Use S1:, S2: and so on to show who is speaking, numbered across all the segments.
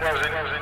S1: Hey,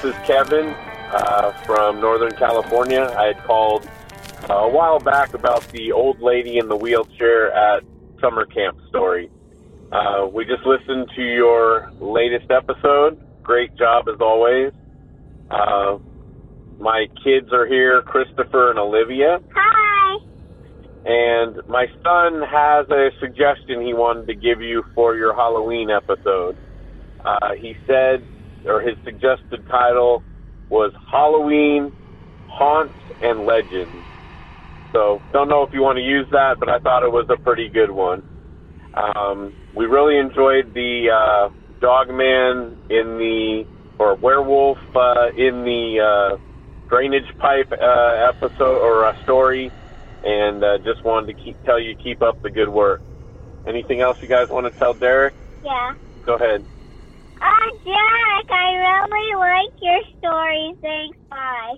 S1: This is Kevin uh, from Northern California. I had called uh, a while back about the old lady in the wheelchair at summer camp story. Uh, we just listened to your latest episode. Great job as always. Uh, my kids are here, Christopher and Olivia.
S2: Hi.
S1: And my son has a suggestion he wanted to give you for your Halloween episode. Uh, he said, or his suggested title was Halloween Haunts and Legends. So, don't know if you want to use that, but I thought it was a pretty good one. Um, we really enjoyed the uh, Dogman in the, or Werewolf uh, in the uh, drainage pipe uh, episode or uh, story and uh, just wanted to keep tell you keep up the good work. Anything else you guys want to tell Derek?
S2: Yeah.
S1: Go ahead.
S2: Jack, I really like your stories. Thanks. Bye.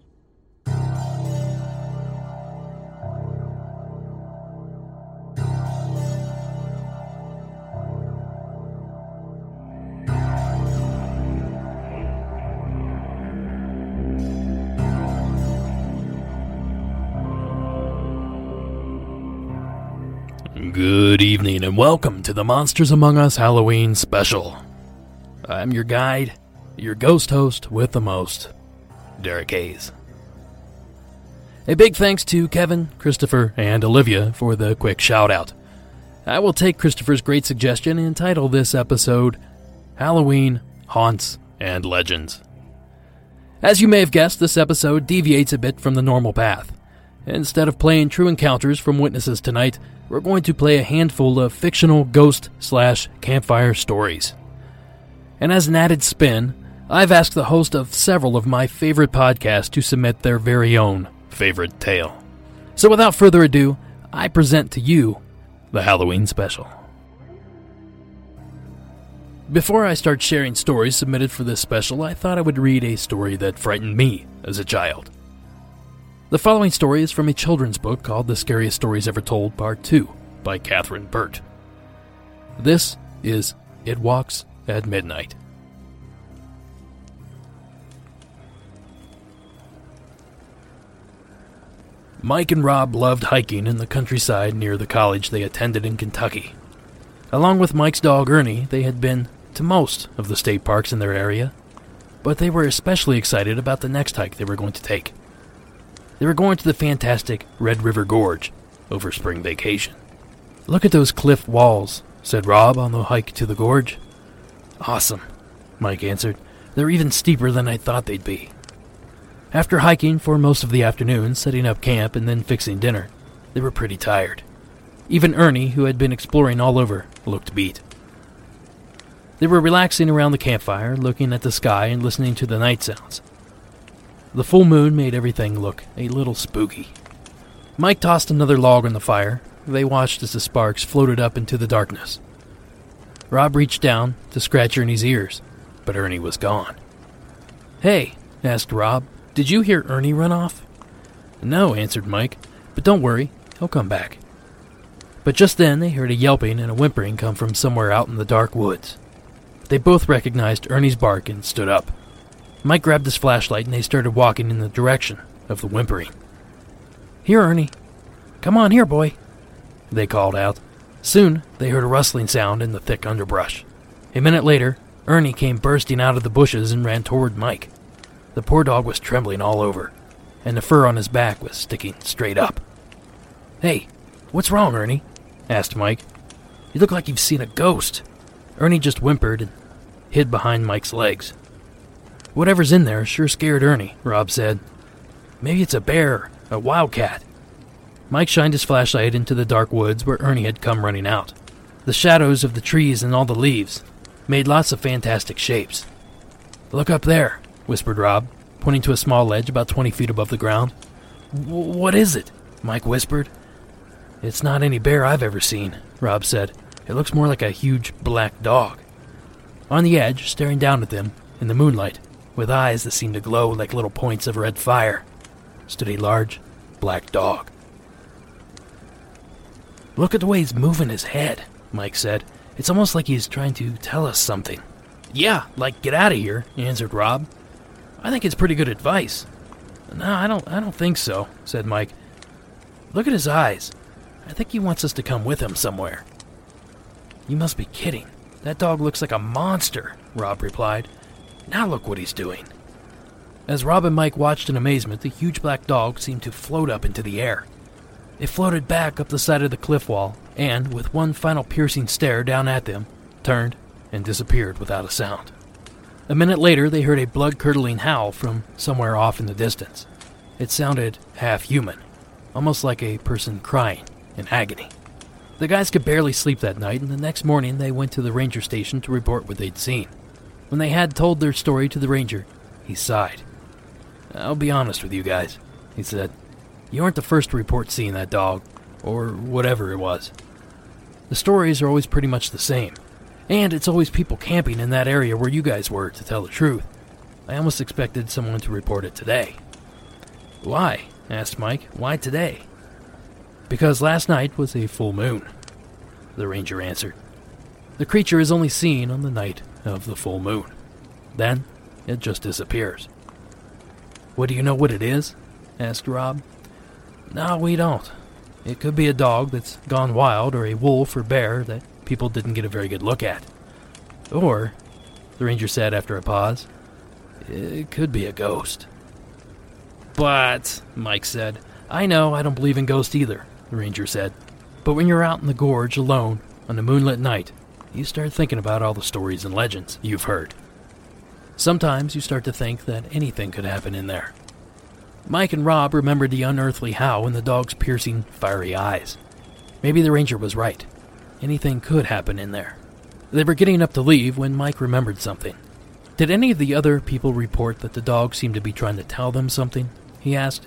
S3: Good evening and welcome to the Monsters Among Us Halloween special. I'm your guide, your ghost host with the most, Derek Hayes. A big thanks to Kevin, Christopher, and Olivia for the quick shout out. I will take Christopher's great suggestion and title this episode Halloween, Haunts, and Legends. As you may have guessed, this episode deviates a bit from the normal path. Instead of playing true encounters from witnesses tonight, we're going to play a handful of fictional ghost slash campfire stories. And as an added spin, I've asked the host of several of my favorite podcasts to submit their very own favorite tale. So without further ado, I present to you the Halloween special. Before I start sharing stories submitted for this special, I thought I would read a story that frightened me as a child. The following story is from a children's book called The Scariest Stories Ever Told, Part 2 by Catherine Burt. This is It Walks at Midnight. Mike and Rob loved hiking in the countryside near the college they attended in Kentucky. Along with Mike's dog Ernie, they had been to most of the state parks in their area, but they were especially excited about the next hike they were going to take. They were going to the fantastic Red River Gorge over spring vacation. Look at those cliff walls, said Rob on the hike to the gorge. Awesome, Mike answered. They're even steeper than I thought they'd be. After hiking for most of the afternoon, setting up camp, and then fixing dinner, they were pretty tired. Even Ernie, who had been exploring all over, looked beat. They were relaxing around the campfire, looking at the sky and listening to the night sounds. The full moon made everything look a little spooky. Mike tossed another log on the fire. They watched as the sparks floated up into the darkness. Rob reached down to scratch Ernie's ears, but Ernie was gone. Hey, asked Rob, did you hear Ernie run off? No, answered Mike, but don't worry, he'll come back. But just then they heard a yelping and a whimpering come from somewhere out in the dark woods. They both recognized Ernie's bark and stood up. Mike grabbed his flashlight and they started walking in the direction of the whimpering. Here, Ernie. Come on here, boy. They called out. Soon they heard a rustling sound in the thick underbrush. A minute later, Ernie came bursting out of the bushes and ran toward Mike. The poor dog was trembling all over, and the fur on his back was sticking straight up. Hey, what's wrong, Ernie? asked Mike. You look like you've seen a ghost. Ernie just whimpered and hid behind Mike's legs. Whatever's in there sure scared Ernie, Rob said. Maybe it's a bear, a wildcat. Mike shined his flashlight into the dark woods where Ernie had come running out. The shadows of the trees and all the leaves made lots of fantastic shapes. Look up there, whispered Rob, pointing to a small ledge about 20 feet above the ground. what is it? Mike whispered. It's not any bear I've ever seen, Rob said. It looks more like a huge black dog. On the edge, staring down at them, in the moonlight, with eyes that seemed to glow like little points of red fire, stood a large black dog. Look at the way he's moving his head, Mike said. It's almost like he's trying to tell us something. Yeah, like get out of here, answered Rob. I think it's pretty good advice. No, I don't I don't think so, said Mike. Look at his eyes. I think he wants us to come with him somewhere. You must be kidding. That dog looks like a monster, Rob replied. Now look what he's doing. As Rob and Mike watched in amazement, the huge black dog seemed to float up into the air. It floated back up the side of the cliff wall and, with one final piercing stare down at them, turned and disappeared without a sound. A minute later, they heard a blood curdling howl from somewhere off in the distance. It sounded half human, almost like a person crying in agony. The guys could barely sleep that night, and the next morning they went to the ranger station to report what they'd seen. When they had told their story to the ranger, he sighed. I'll be honest with you guys, he said. You aren't the first to report seeing that dog, or whatever it was. The stories are always pretty much the same, and it's always people camping in that area where you guys were, to tell the truth. I almost expected someone to report it today. Why? asked Mike. Why today? Because last night was a full moon, the ranger answered. The creature is only seen on the night of the full moon. Then it just disappears. What do you know what it is? asked Rob. No, we don't. It could be a dog that's gone wild, or a wolf or bear that people didn't get a very good look at. Or, the ranger said after a pause, it could be a ghost. But, Mike said, I know I don't believe in ghosts either, the ranger said. But when you're out in the gorge alone on a moonlit night, you start thinking about all the stories and legends you've heard. Sometimes you start to think that anything could happen in there. Mike and Rob remembered the unearthly howl and the dog's piercing, fiery eyes. Maybe the ranger was right. Anything could happen in there. They were getting up to leave when Mike remembered something. Did any of the other people report that the dog seemed to be trying to tell them something? He asked.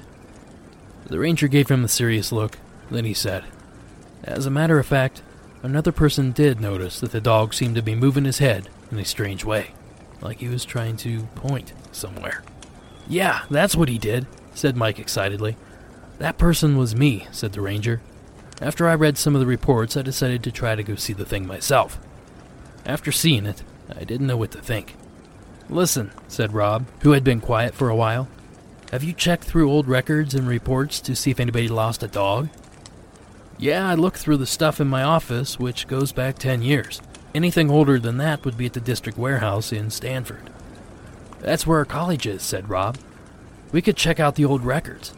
S3: The ranger gave him a serious look. Then he said, As a matter of fact, another person did notice that the dog seemed to be moving his head in a strange way, like he was trying to point somewhere. Yeah, that's what he did, said Mike excitedly. That person was me, said the ranger. After I read some of the reports, I decided to try to go see the thing myself. After seeing it, I didn't know what to think. Listen, said Rob, who had been quiet for a while. Have you checked through old records and reports to see if anybody lost a dog? Yeah, I looked through the stuff in my office, which goes back ten years. Anything older than that would be at the district warehouse in Stanford. That's where our college is, said Rob. We could check out the old records.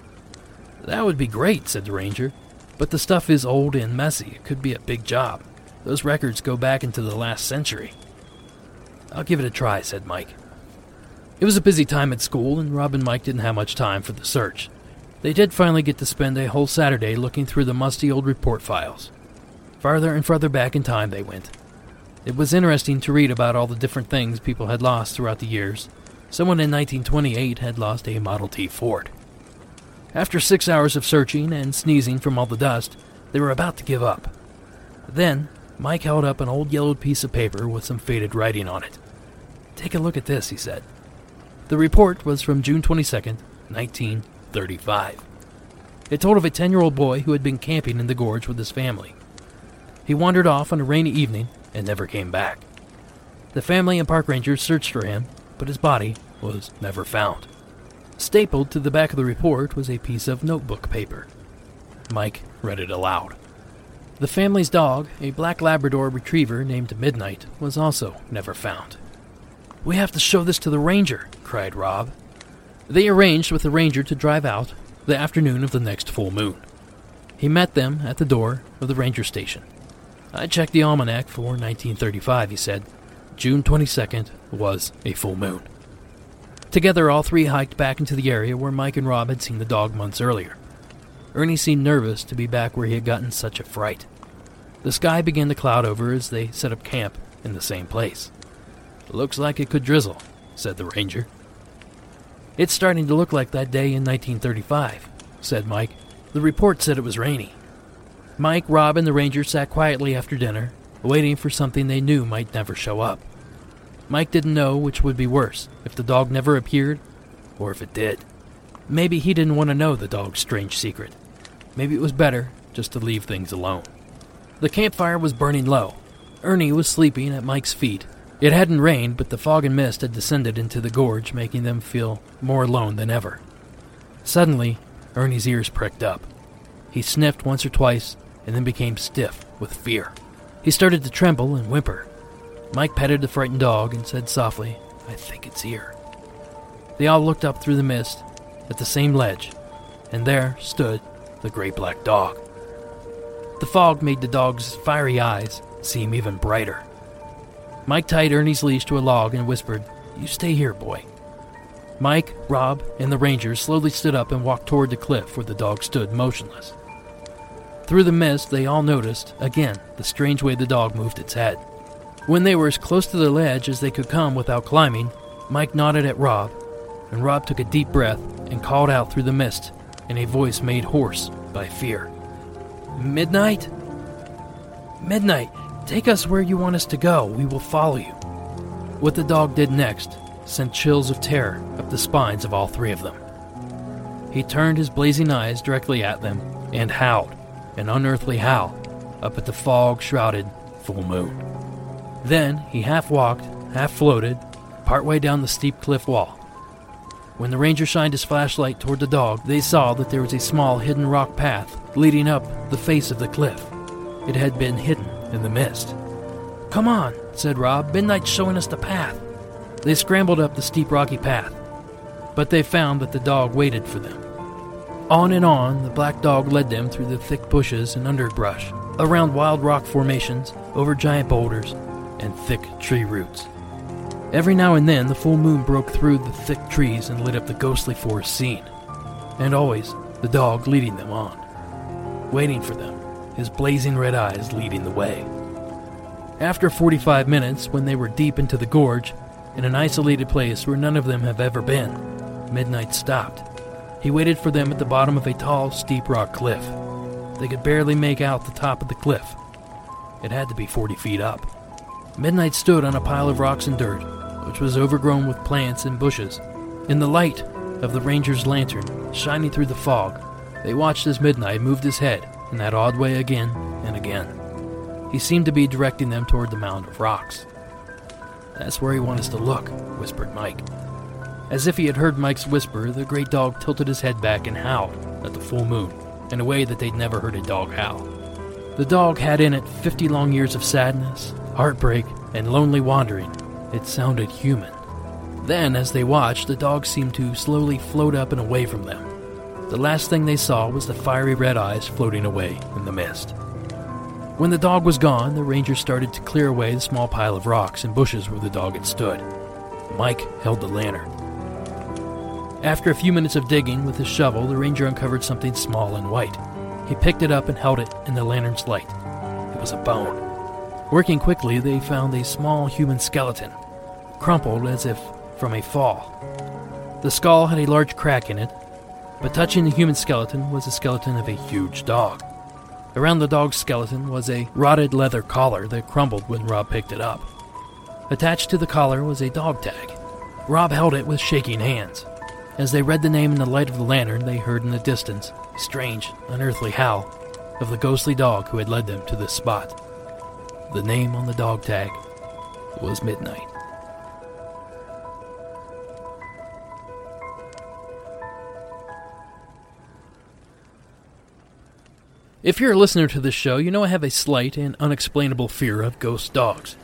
S3: That would be great, said the ranger. But the stuff is old and messy. It could be a big job. Those records go back into the last century. I'll give it a try, said Mike. It was a busy time at school, and Rob and Mike didn't have much time for the search. They did finally get to spend a whole Saturday looking through the musty old report files. Farther and farther back in time they went. It was interesting to read about all the different things people had lost throughout the years, Someone in 1928 had lost a Model T Ford. After six hours of searching and sneezing from all the dust, they were about to give up. Then, Mike held up an old yellowed piece of paper with some faded writing on it. Take a look at this, he said. The report was from June 22nd, 1935. It told of a 10 year old boy who had been camping in the gorge with his family. He wandered off on a rainy evening and never came back. The family and park rangers searched for him, but his body was never found. Stapled to the back of the report was a piece of notebook paper. Mike read it aloud. The family's dog, a black Labrador retriever named Midnight, was also never found. We have to show this to the ranger, cried Rob. They arranged with the ranger to drive out the afternoon of the next full moon. He met them at the door of the ranger station. I checked the almanac for 1935, he said. June 22nd was a full moon. Together, all three hiked back into the area where Mike and Rob had seen the dog months earlier. Ernie seemed nervous to be back where he had gotten such a fright. The sky began to cloud over as they set up camp in the same place. Looks like it could drizzle, said the ranger. It's starting to look like that day in 1935, said Mike. The report said it was rainy. Mike, Rob, and the ranger sat quietly after dinner, waiting for something they knew might never show up. Mike didn't know which would be worse if the dog never appeared or if it did. Maybe he didn't want to know the dog's strange secret. Maybe it was better just to leave things alone. The campfire was burning low. Ernie was sleeping at Mike's feet. It hadn't rained, but the fog and mist had descended into the gorge, making them feel more alone than ever. Suddenly, Ernie's ears pricked up. He sniffed once or twice and then became stiff with fear. He started to tremble and whimper. Mike petted the frightened dog and said softly, I think it's here. They all looked up through the mist at the same ledge, and there stood the great black dog. The fog made the dog's fiery eyes seem even brighter. Mike tied Ernie's leash to a log and whispered, You stay here, boy. Mike, Rob, and the Rangers slowly stood up and walked toward the cliff where the dog stood motionless. Through the mist, they all noticed, again, the strange way the dog moved its head. When they were as close to the ledge as they could come without climbing, Mike nodded at Rob, and Rob took a deep breath and called out through the mist in a voice made hoarse by fear Midnight? Midnight, take us where you want us to go. We will follow you. What the dog did next sent chills of terror up the spines of all three of them. He turned his blazing eyes directly at them and howled, an unearthly howl, up at the fog shrouded full moon. Then he half walked, half floated, partway down the steep cliff wall. When the ranger shined his flashlight toward the dog, they saw that there was a small hidden rock path leading up the face of the cliff. It had been hidden in the mist. Come on, said Rob. Midnight's showing us the path. They scrambled up the steep rocky path, but they found that the dog waited for them. On and on, the black dog led them through the thick bushes and underbrush, around wild rock formations, over giant boulders, and thick tree roots. Every now and then, the full moon broke through the thick trees and lit up the ghostly forest scene. And always, the dog leading them on, waiting for them, his blazing red eyes leading the way. After 45 minutes, when they were deep into the gorge, in an isolated place where none of them have ever been, Midnight stopped. He waited for them at the bottom of a tall, steep rock cliff. They could barely make out the top of the cliff. It had to be 40 feet up. Midnight stood on a pile of rocks and dirt, which was overgrown with plants and bushes. In the light of the ranger's lantern shining through the fog, they watched as Midnight moved his head in that odd way again and again. He seemed to be directing them toward the mound of rocks. That's where he wants us to look, whispered Mike. As if he had heard Mike's whisper, the great dog tilted his head back and howled at the full moon in a way that they'd never heard a dog howl. The dog had in it 50 long years of sadness, heartbreak, and lonely wandering. It sounded human. Then, as they watched, the dog seemed to slowly float up and away from them. The last thing they saw was the fiery red eyes floating away in the mist. When the dog was gone, the ranger started to clear away the small pile of rocks and bushes where the dog had stood. Mike held the lantern. After a few minutes of digging with his shovel, the ranger uncovered something small and white. He picked it up and held it in the lantern's light. It was a bone. Working quickly, they found a small human skeleton, crumpled as if from a fall. The skull had a large crack in it, but touching the human skeleton was the skeleton of a huge dog. Around the dog's skeleton was a rotted leather collar that crumbled when Rob picked it up. Attached to the collar was a dog tag. Rob held it with shaking hands. As they read the name in the light of the lantern, they heard in the distance a strange, unearthly howl of the ghostly dog who had led them to this spot. The name on the dog tag was Midnight. If you're a listener to this show, you know I have a slight and unexplainable fear of ghost dogs.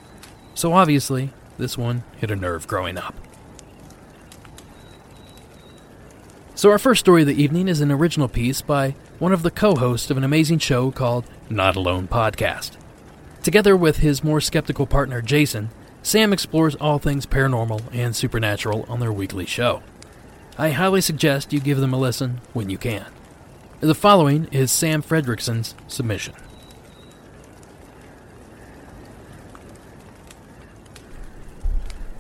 S3: So obviously, this one hit a nerve growing up. So, our first story of the evening is an original piece by one of the co hosts of an amazing show called Not Alone Podcast. Together with his more skeptical partner Jason, Sam explores all things paranormal and supernatural on their weekly show. I highly suggest you give them a listen when you can. The following is Sam Fredrickson's submission.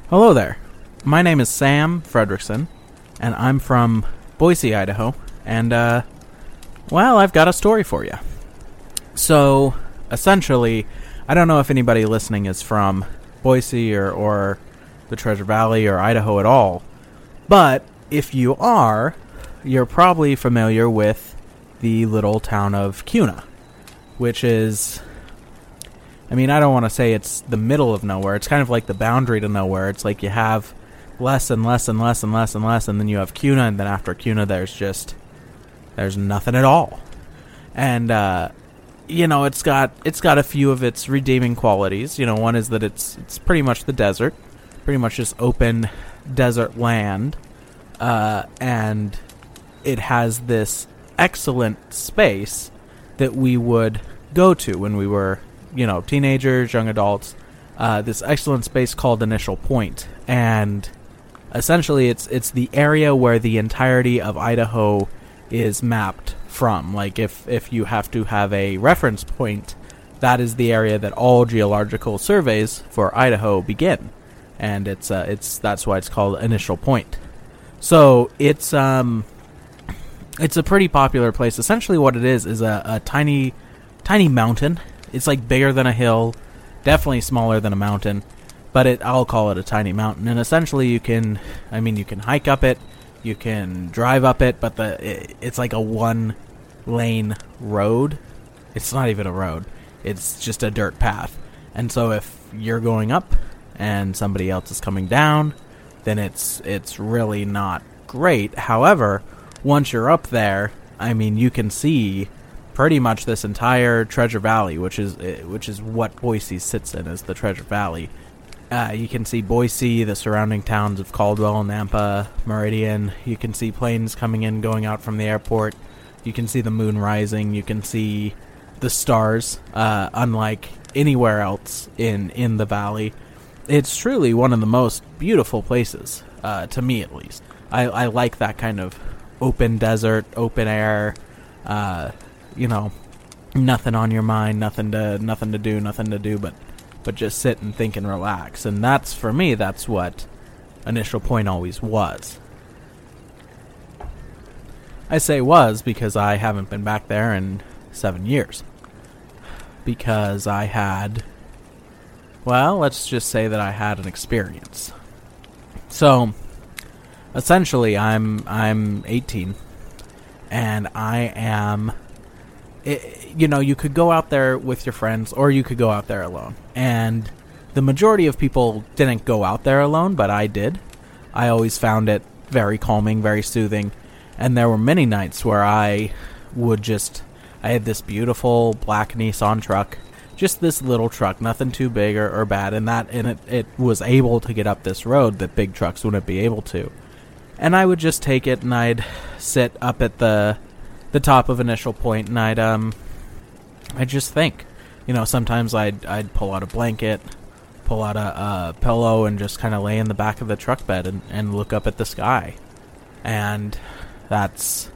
S4: Hello there. My name is Sam Fredrickson, and I'm from Boise, Idaho. And, uh, well, I've got a story for you. So, essentially, I don't know if anybody listening is from Boise or, or the Treasure Valley or Idaho at all, but if you are, you're probably familiar with the little town of Kuna, which is I mean, I don't want to say it's the middle of nowhere. It's kind of like the boundary to nowhere. It's like you have less and less and less and less and less, and then you have Kuna, and then after Kuna, there's just there's nothing at all. And uh, you know, it's got it's got a few of its redeeming qualities. You know, one is that it's it's pretty much the desert, pretty much just open desert land, uh, and it has this excellent space that we would go to when we were you know teenagers, young adults, uh, this excellent space called Initial Point, and essentially it's it's the area where the entirety of Idaho is mapped from. Like if if you have to have a reference point, that is the area that all geological surveys for Idaho begin, and it's uh, it's that's why it's called Initial Point. So it's um it's a pretty popular place. Essentially, what it is is a, a tiny tiny mountain it's like bigger than a hill, definitely smaller than a mountain, but it I'll call it a tiny mountain. And essentially, you can, I mean, you can hike up it, you can drive up it, but the it, it's like a one lane road. It's not even a road. It's just a dirt path. And so if you're going up and somebody else is coming down, then it's it's really not great. However, once you're up there, I mean, you can see pretty much this entire Treasure Valley, which is eh, which is what Boise sits in, is the Treasure Valley. Uh, you can see Boise, the surrounding towns of Caldwell, Nampa, Meridian. You can see planes coming in, going out from the airport. You can see the moon rising. You can see the stars, uh, unlike anywhere else in in the valley. It's truly one of the most beautiful places, uh, to me at least. I, I like that kind of open desert, open air, uh, you know, nothing on your mind, nothing to nothing to do, nothing to do but but just sit and think and relax. And that's for me that's what initial point always was. I say was because I haven't been back there in 7 years. Because I had well, let's just say that I had an experience. So, essentially I'm I'm 18 and I am it, you know, you could go out there with your friends or you could go out there alone. And the majority of people didn't go out there alone, but I did. I always found it very calming, very soothing. And there were many nights where I would just. I had this beautiful black Nissan truck, just this little truck, nothing too big or, or bad, and that and it, it was able to get up this road that big trucks wouldn't be able to. And I would just take it and I'd sit up at the the top of initial point, and I'd um, I just think, you know, sometimes I'd I'd pull out a blanket, pull out a, a pillow, and just kind of lay in the back of the truck bed and, and look up at the sky, and that's,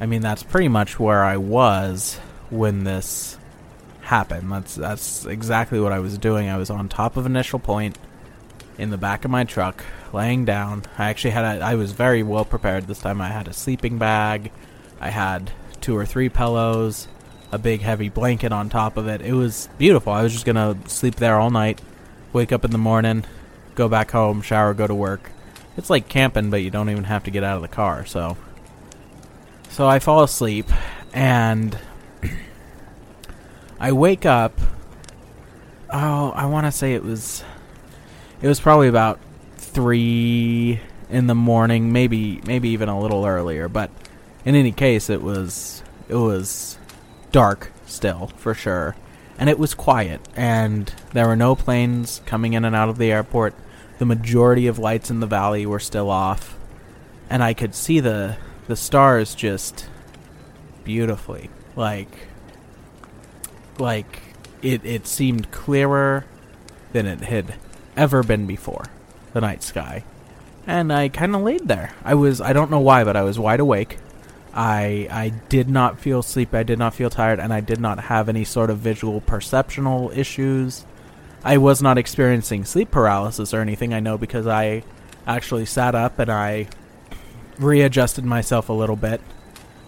S4: I mean, that's pretty much where I was when this happened. That's that's exactly what I was doing. I was on top of initial point in the back of my truck, laying down. I actually had a, I was very well prepared this time. I had a sleeping bag. I had two or three pillows, a big heavy blanket on top of it. It was beautiful. I was just going to sleep there all night, wake up in the morning, go back home, shower, go to work. It's like camping, but you don't even have to get out of the car, so. So I fall asleep, and I wake up. Oh, I want to say it was. It was probably about three in the morning, maybe maybe even a little earlier, but in any case, it was it was dark still for sure, and it was quiet, and there were no planes coming in and out of the airport. the majority of lights in the valley were still off, and I could see the the stars just beautifully. Like like it it seemed clearer than it had ever been before, the night sky. And I kind of laid there. I was I don't know why, but I was wide awake. I I did not feel sleepy. I did not feel tired, and I did not have any sort of visual perceptional issues. I was not experiencing sleep paralysis or anything. I know because I actually sat up and I readjusted myself a little bit.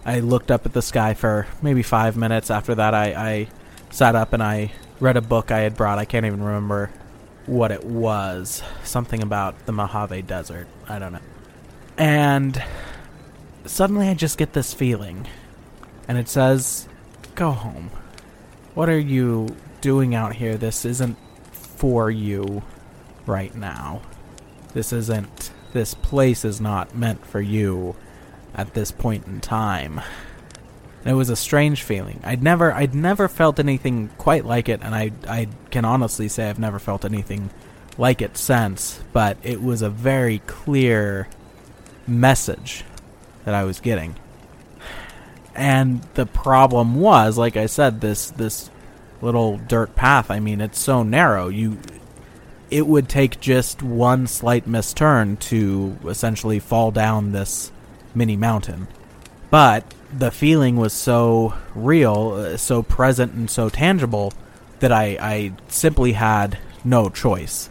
S4: I looked up at the sky for maybe five minutes. After that, I, I sat up and I read a book I had brought. I can't even remember what it was. Something about the Mojave Desert. I don't know. And suddenly I just get this feeling. And it says, Go home. What are you doing out here? This isn't for you right now. This isn't. This place is not meant for you at this point in time. And it was a strange feeling. I'd never I'd never felt anything quite like it and I I can honestly say I've never felt anything like it since, but it was a very clear message that I was getting. And the problem was, like I said, this this little dirt path, I mean, it's so narrow. You it would take just one slight misturn to essentially fall down this mini mountain. But the feeling was so real, uh, so present, and so tangible that I, I simply had no choice.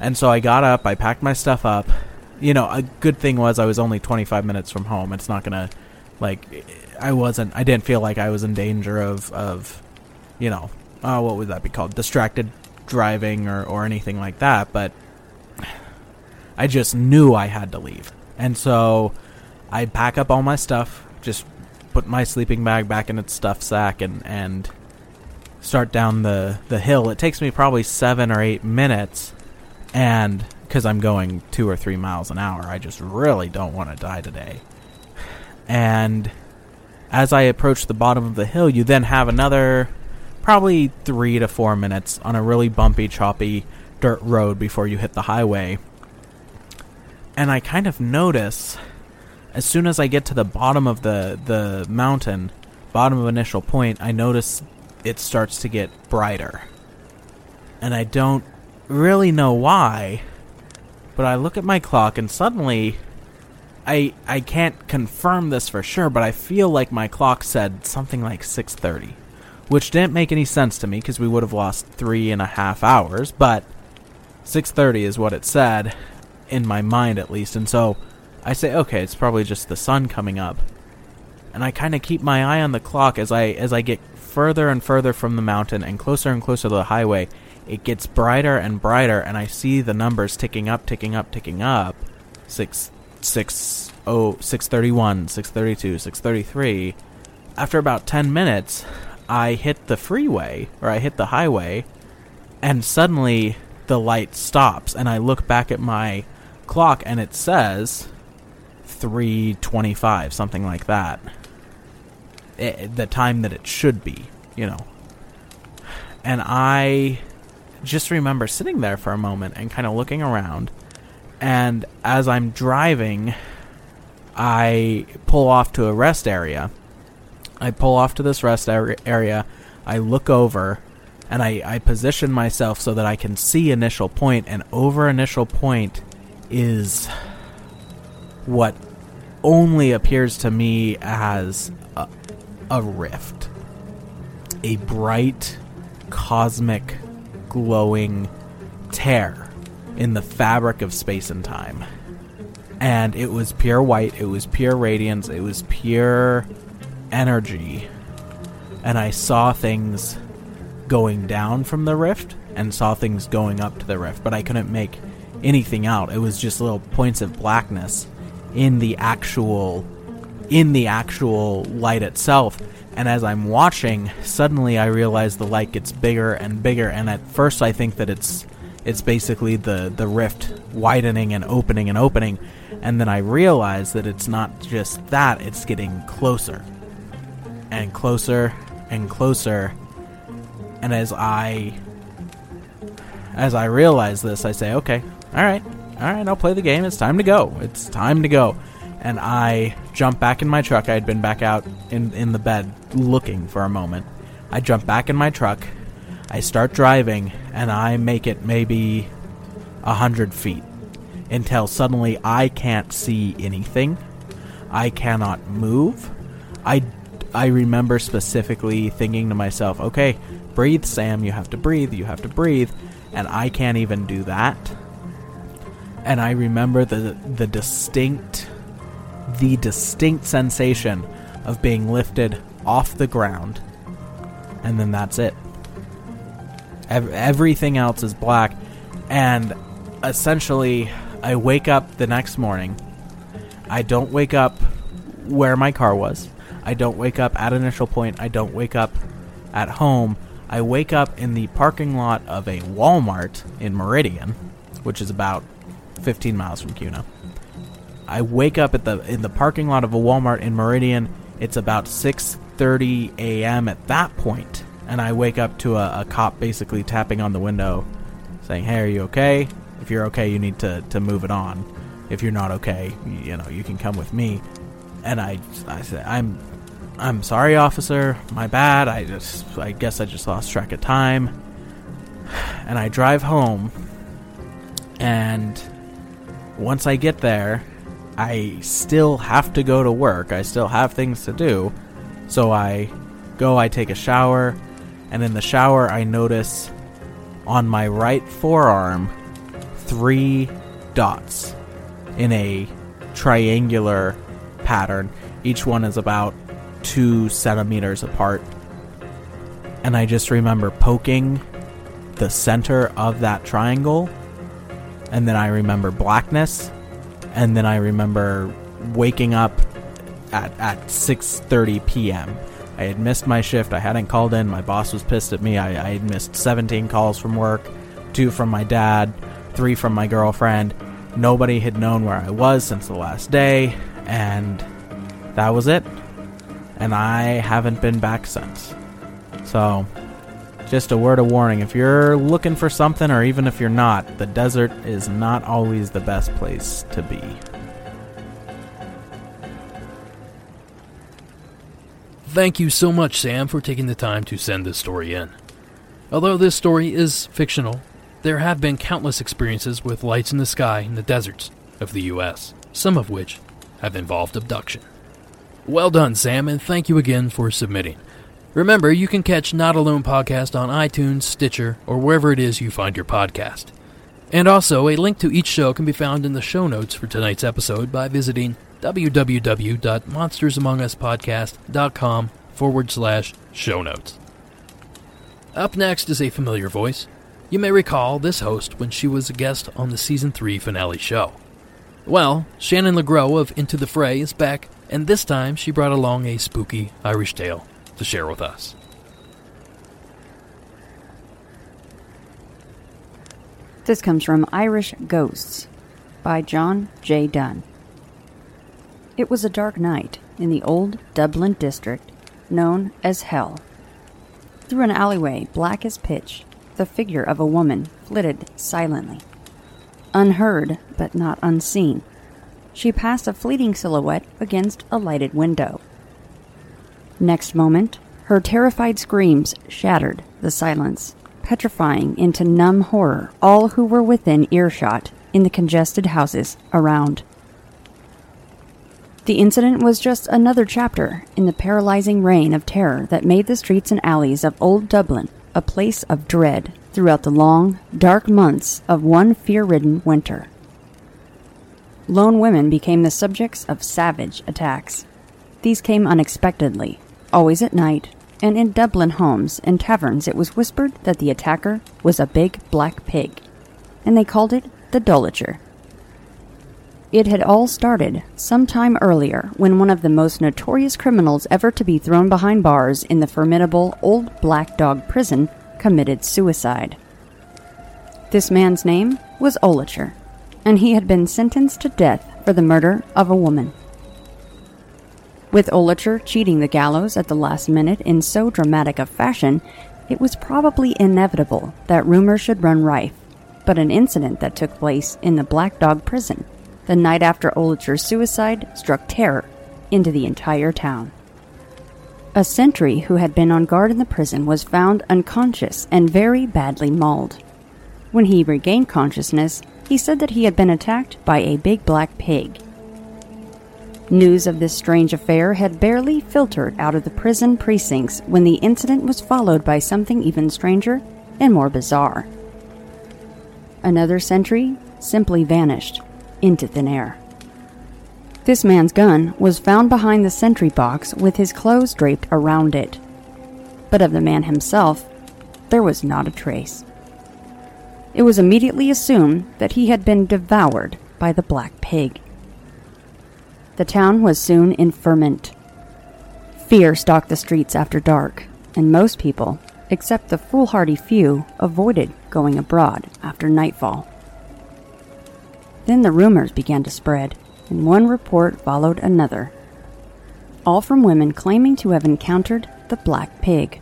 S4: And so I got up, I packed my stuff up. You know, a good thing was I was only 25 minutes from home. It's not going to, like, I wasn't, I didn't feel like I was in danger of, of you know, uh, what would that be called? Distracted driving or, or anything like that. But I just knew I had to leave. And so I pack up all my stuff, just put my sleeping bag back in its stuff sack, and and start down the the hill. It takes me probably seven or eight minutes, and because I'm going two or three miles an hour, I just really don't want to die today. And as I approach the bottom of the hill, you then have another probably three to four minutes on a really bumpy, choppy dirt road before you hit the highway. And I kind of notice as soon as I get to the bottom of the, the mountain, bottom of initial point, I notice it starts to get brighter. And I don't really know why, but I look at my clock and suddenly I I can't confirm this for sure, but I feel like my clock said something like 6:30, which didn't make any sense to me because we would have lost three and a half hours. But 6:30 is what it said in my mind, at least, and so I say, okay, it's probably just the sun coming up. And I kind of keep my eye on the clock as I as I get further and further from the mountain and closer and closer to the highway. It gets brighter and brighter, and I see the numbers ticking up, ticking up, ticking up. Six, six, oh, six thirty-one, six thirty-two, six thirty-three. After about ten minutes, I hit the freeway or I hit the highway, and suddenly the light stops, and I look back at my clock, and it says 325, something like that. It, the time that it should be, you know. And I just remember sitting there for a moment and kind of looking around. And as I'm driving, I pull off to a rest area. I pull off to this rest area. I look over and I, I position myself so that I can see initial point, and over initial point is what only appears to me as a, a rift. A bright, cosmic, glowing tear in the fabric of space and time. And it was pure white, it was pure radiance, it was pure energy. And I saw things going down from the rift and saw things going up to the rift, but I couldn't make anything out. It was just little points of blackness in the actual in the actual light itself. And as I'm watching, suddenly I realize the light gets bigger and bigger and at first I think that it's it's basically the the rift widening and opening and opening and then I realize that it's not just that, it's getting closer and closer and closer. And as I as I realize this, I say, "Okay, all right, all right, I'll play the game. It's time to go. It's time to go. And I jump back in my truck. I had been back out in, in the bed looking for a moment. I jump back in my truck. I start driving, and I make it maybe a hundred feet until suddenly I can't see anything. I cannot move. I, I remember specifically thinking to myself, okay, breathe, Sam, you have to breathe, you have to breathe. And I can't even do that. And I remember the, the distinct, the distinct sensation of being lifted off the ground. And then that's it. Ev- everything else is black. And essentially, I wake up the next morning. I don't wake up where my car was. I don't wake up at an initial point. I don't wake up at home. I wake up in the parking lot of a Walmart in Meridian, which is about 15 miles from Kuna. I wake up at the in the parking lot of a Walmart in Meridian. It's about 6:30 a.m. at that point, and I wake up to a, a cop basically tapping on the window, saying, "Hey, are you okay? If you're okay, you need to to move it on. If you're not okay, you, you know you can come with me." And I I said, "I'm I'm sorry, officer. My bad. I just I guess I just lost track of time." And I drive home, and once I get there, I still have to go to work. I still have things to do. So I go, I take a shower, and in the shower, I notice on my right forearm three dots in a triangular pattern. Each one is about two centimeters apart. And I just remember poking the center of that triangle and then I remember blackness, and then I remember waking up at at 6:30 p.m. I had missed my shift. I hadn't called in. My boss was pissed at me. I, I had missed 17 calls from work, two from my dad, three from my girlfriend. Nobody had known where I was since the last day, and that was it. And I haven't been back since. So, just a word of warning if you're looking for something, or even if you're not, the desert is not always the best place to be.
S3: Thank you so much, Sam, for taking the time to send this story in. Although this story is fictional, there have been countless experiences with lights in the sky in the deserts of the U.S., some of which have involved abduction. Well done, Sam, and thank you again for submitting. Remember, you can catch Not Alone podcast on iTunes, Stitcher, or wherever it is you find your podcast. And also, a link to each show can be found in the show notes for tonight's episode by visiting www.monstersamonguspodcast.com forward slash show notes. Up next is a familiar voice. You may recall this host when she was a guest on the season 3 finale show. Well, Shannon LeGro of Into the Fray is back, and this time she brought along a spooky Irish tale to share with us.
S5: This comes from Irish Ghosts by John J. Dunne. It was a dark night in the old Dublin district known as Hell. Through an alleyway black as pitch, the figure of a woman flitted silently. Unheard, but not unseen, she passed a fleeting silhouette against a lighted window. Next moment, her terrified screams shattered the silence, petrifying into numb horror all who were within earshot in the congested houses around. The incident was just another chapter in the paralyzing reign of terror that made the streets and alleys of Old Dublin a place of dread throughout the long, dark months of one fear ridden winter. Lone women became the subjects of savage attacks. These came unexpectedly, always at night, and in Dublin homes and taverns it was whispered that the attacker was a big black pig, and they called it the Dolocher. It had all started some time earlier when one of the most notorious criminals ever to be thrown behind bars in the formidable Old Black Dog prison committed suicide. This man's name was Olocher, and he had been sentenced to death for the murder of a woman. With Olocher cheating the gallows at the last minute in so dramatic a fashion, it was probably inevitable that rumors should run rife. but an incident that took place in the Black Dog prison the night after Olocher's suicide struck terror into the entire town. A sentry who had been on guard in the prison was found unconscious and very badly mauled. When he regained consciousness, he said that he had been attacked by a big black pig. News of this strange affair had barely filtered out of the prison precincts when the incident was followed by something even stranger and more bizarre. Another sentry simply vanished into thin air. This man's gun was found behind the sentry box with his clothes draped around it. But of the man himself, there was not a trace. It was immediately assumed that he had been devoured by the black pig. The town was soon in ferment. Fear stalked the streets after dark, and most people, except the foolhardy few, avoided going abroad after nightfall. Then the rumors began to spread, and one report followed another, all from women claiming to have encountered the black pig.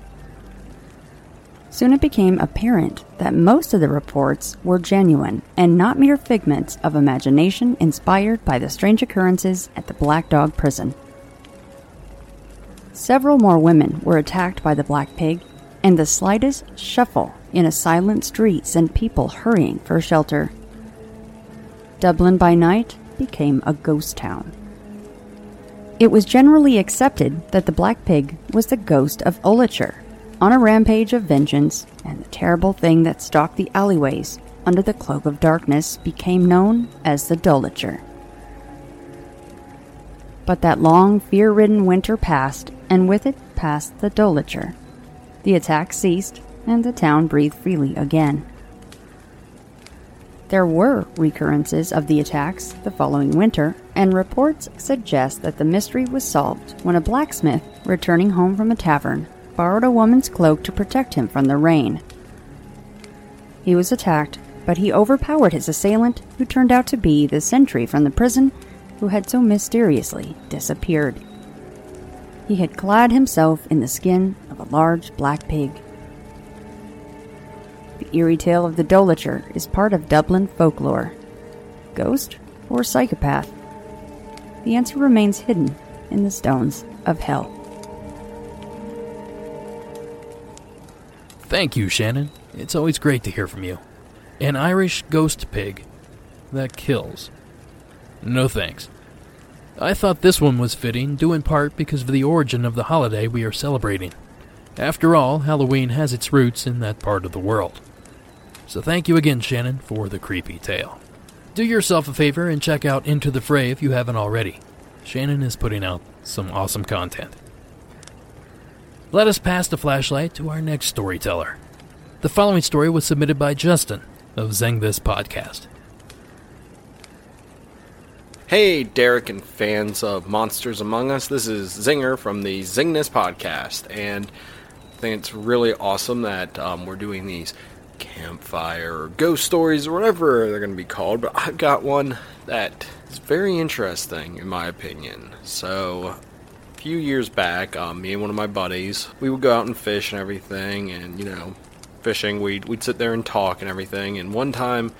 S5: Soon it became apparent that most of the reports were genuine and not mere figments of imagination inspired by the strange occurrences at the Black Dog prison. Several more women were attacked by the black pig, and the slightest shuffle in a silent street sent people hurrying for shelter. Dublin by night became a ghost town. It was generally accepted that the Black Pig was the ghost of Olocher, on a rampage of vengeance, and the terrible thing that stalked the alleyways under the cloak of darkness became known as the Dolocher. But that long, fear ridden winter passed, and with it passed the Dolocher. The attack ceased, and the town breathed freely again. There were recurrences of the attacks the following winter, and reports suggest that the mystery was solved when a blacksmith, returning home from a tavern, borrowed a woman's cloak to protect him from the rain. He was attacked, but he overpowered his assailant, who turned out to be the sentry from the prison who had so mysteriously disappeared. He had clad himself in the skin of a large black pig. The eerie tale of the Dolocher is part of Dublin folklore. Ghost or psychopath? The answer remains hidden in the stones of hell.
S3: Thank you, Shannon. It's always great to hear from you. An Irish ghost pig that kills. No thanks. I thought this one was fitting, due in part because of the origin of the holiday we are celebrating. After all, Halloween has its roots in that part of the world. So thank you again, Shannon, for the creepy tale. Do yourself a favor and check out Into the Fray if you haven't already. Shannon is putting out some awesome content. Let us pass the flashlight to our next storyteller. The following story was submitted by Justin of Zeng This Podcast.
S6: Hey, Derek and fans of Monsters Among Us. This is Zinger from the Zingness podcast, and I think it's really awesome that um, we're doing these campfire ghost stories or whatever they're going to be called. But I've got one that is very interesting, in my opinion. So, few years back, um, me and one of my buddies, we would go out and fish and everything, and you know, fishing, we'd we'd sit there and talk and everything. And one time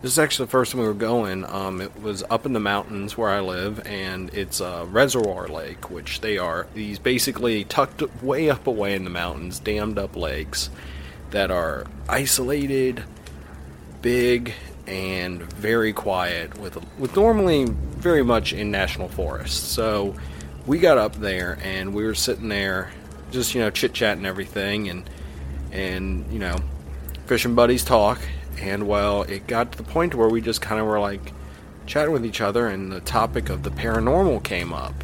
S6: this is actually the first time we were going. Um, it was up in the mountains where I live, and it's a reservoir lake, which they are these basically tucked way up away in the mountains, dammed up lakes that are isolated, big, and very quiet, with with normally very much in national forests. So we got up there, and we were sitting there, just you know, chit chatting everything, and and you know, fishing buddies talk and well, it got to the point where we just kind of were like chatting with each other, and the topic of the paranormal came up.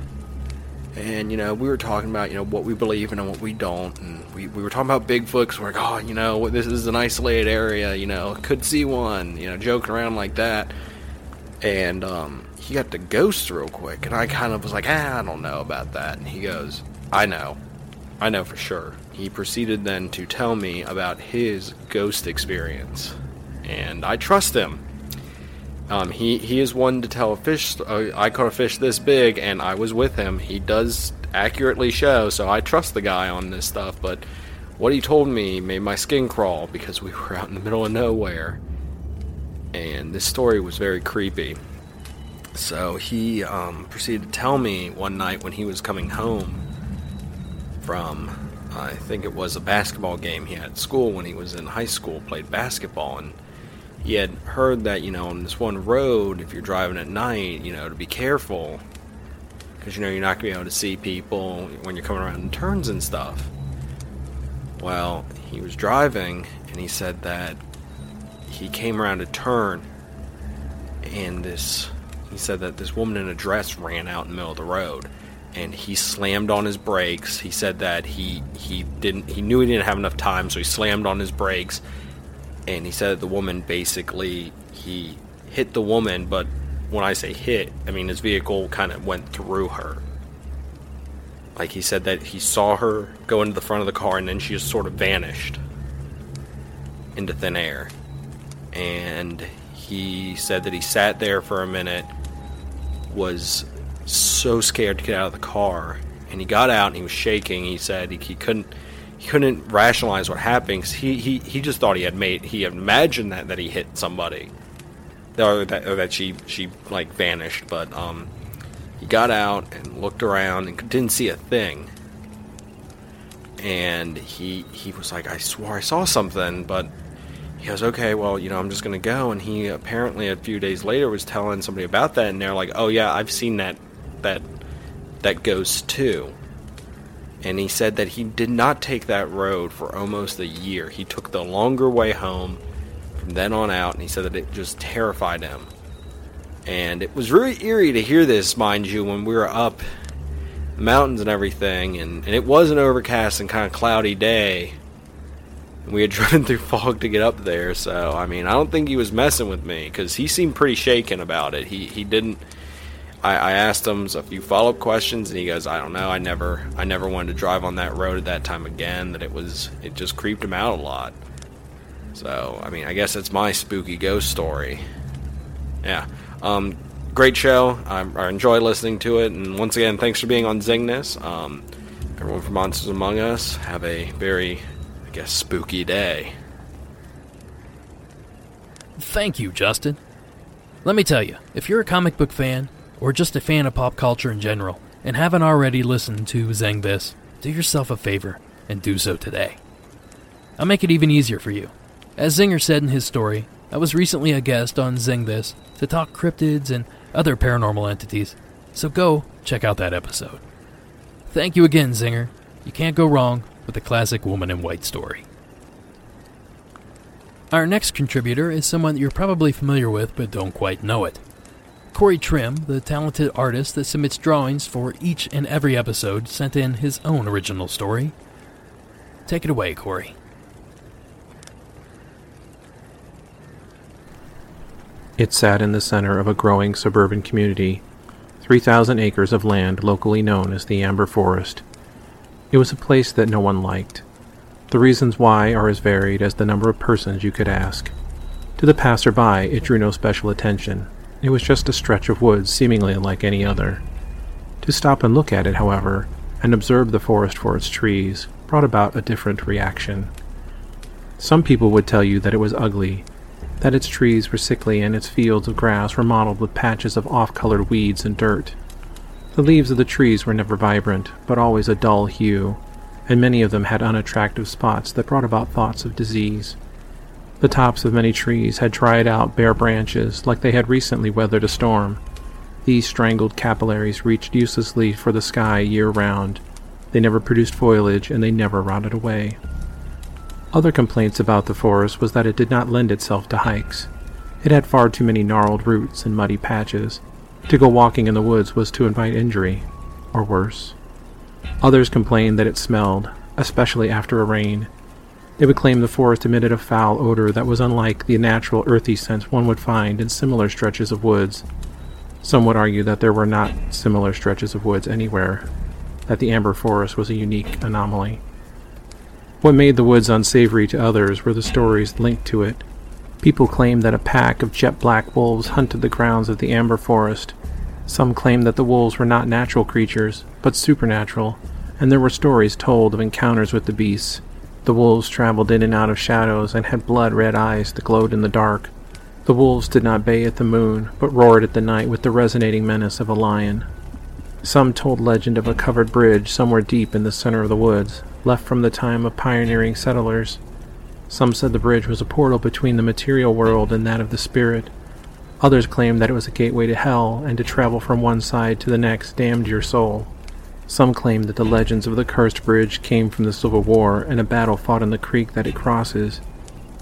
S6: And you know, we were talking about you know what we believe in and what we don't, and we, we were talking about Bigfoot. Cause we're like, oh, you know, this is an isolated area. You know, could see one. You know, joking around like that. And um, he got the ghost real quick, and I kind of was like, ah, I don't know about that. And he goes, I know, I know for sure. He proceeded then to tell me about his ghost experience and I trust him. Um, he he is one to tell a fish. Uh, I caught a fish this big, and I was with him. He does accurately show, so I trust the guy on this stuff. But what he told me made my skin crawl because we were out in the middle of nowhere, and this story was very creepy. So he um, proceeded to tell me one night when he was coming home from, I think it was a basketball game he had at school when he was in high school, played basketball, and he had heard that, you know, on this one road, if you're driving at night, you know, to be careful, because, you know, you're not going to be able to see people when you're coming around in turns and stuff. Well, he was driving, and he said that he came around a turn, and this he said that this woman in a dress ran out in the middle of the road and he slammed on his brakes. He said that he he didn't he knew he didn't have enough time, so he slammed on his brakes. And he said that the woman basically he hit the woman, but when I say hit, I mean his vehicle kind of went through her. Like he said that he saw her go into the front of the car and then she just sort of vanished into thin air. And he said that he sat there for a minute was so scared to get out of the car, and he got out and he was shaking. He said he, he couldn't he couldn't rationalize what happened. He, he he just thought he had made he imagined that that he hit somebody, or that or that she she like vanished. But um, he got out and looked around and didn't see a thing. And he he was like, I swore I saw something, but he goes, okay, well, you know, I'm just going to go. And he apparently a few days later was telling somebody about that, and they're like, oh yeah, I've seen that that that ghost too. And he said that he did not take that road for almost a year. He took the longer way home from then on out, and he said that it just terrified him. And it was really eerie to hear this, mind you, when we were up the mountains and everything, and, and it was an overcast and kind of cloudy day we had driven through fog to get up there, so I mean, I don't think he was messing with me because he seemed pretty shaken about it. He he didn't. I, I asked him a few follow up questions, and he goes, "I don't know. I never I never wanted to drive on that road at that time again. That it was it just creeped him out a lot." So I mean, I guess it's my spooky ghost story. Yeah. Um, great show. I, I enjoy listening to it, and once again, thanks for being on Zingness. Um, everyone from Monsters Among Us, have a very guess spooky day.
S3: Thank you, Justin. Let me tell you, if you're a comic book fan, or just a fan of pop culture in general, and haven't already listened to Zengbis, do yourself a favor and do so today. I'll make it even easier for you. As Zinger said in his story, I was recently a guest on Zengbis to talk cryptids and other paranormal entities, so go check out that episode. Thank you again, Zinger. You can't go wrong with a classic woman in white story. Our next contributor is someone you're probably familiar with but don't quite know it. Corey Trim, the talented artist that submits drawings for each and every episode, sent in his own original story. Take it away, Corey.
S7: It sat in the center of a growing suburban community, 3,000 acres of land locally known as the Amber Forest. It was a place that no one liked. The reasons why are as varied as the number of persons you could ask. To the passerby, it drew no special attention. It was just a stretch of woods seemingly unlike any other. To stop and look at it, however, and observe the forest for its trees, brought about a different reaction. Some people would tell you that it was ugly, that its trees were sickly and its fields of grass were mottled with patches of off colored weeds and dirt. The leaves of the trees were never vibrant, but always a dull hue, and many of them had unattractive spots that brought about thoughts of disease. The tops of many trees had dried out bare branches like they had recently weathered a storm. These strangled capillaries reached uselessly for the sky year round. They never produced foliage and they never rotted away. Other complaints about the forest was that it did not lend itself to hikes. It had far too many gnarled roots and muddy patches, to go walking in the woods was to invite injury, or worse. Others complained that it smelled, especially after a rain. They would claim the forest emitted a foul odor that was unlike the natural earthy scent one would find in similar stretches of woods. Some would argue that there were not similar stretches of woods anywhere, that the amber forest was a unique anomaly. What made the woods unsavory to others were the stories linked to it, People claim that a pack of jet black wolves hunted the grounds of the Amber Forest. Some claim that the wolves were not natural creatures, but supernatural, and there were stories told of encounters with the beasts. The wolves traveled in and out of shadows and had blood red eyes that glowed in the dark. The wolves did not bay at the moon, but roared at the night with the resonating menace of a lion. Some told legend of a covered bridge somewhere deep in the center of the woods, left from the time of pioneering settlers. Some said the bridge was a portal between the material world and that of the spirit. Others claimed that it was a gateway to hell, and to travel from one side to the next damned your soul. Some claimed that the legends of the cursed bridge came from the Civil War and a battle fought in the creek that it crosses.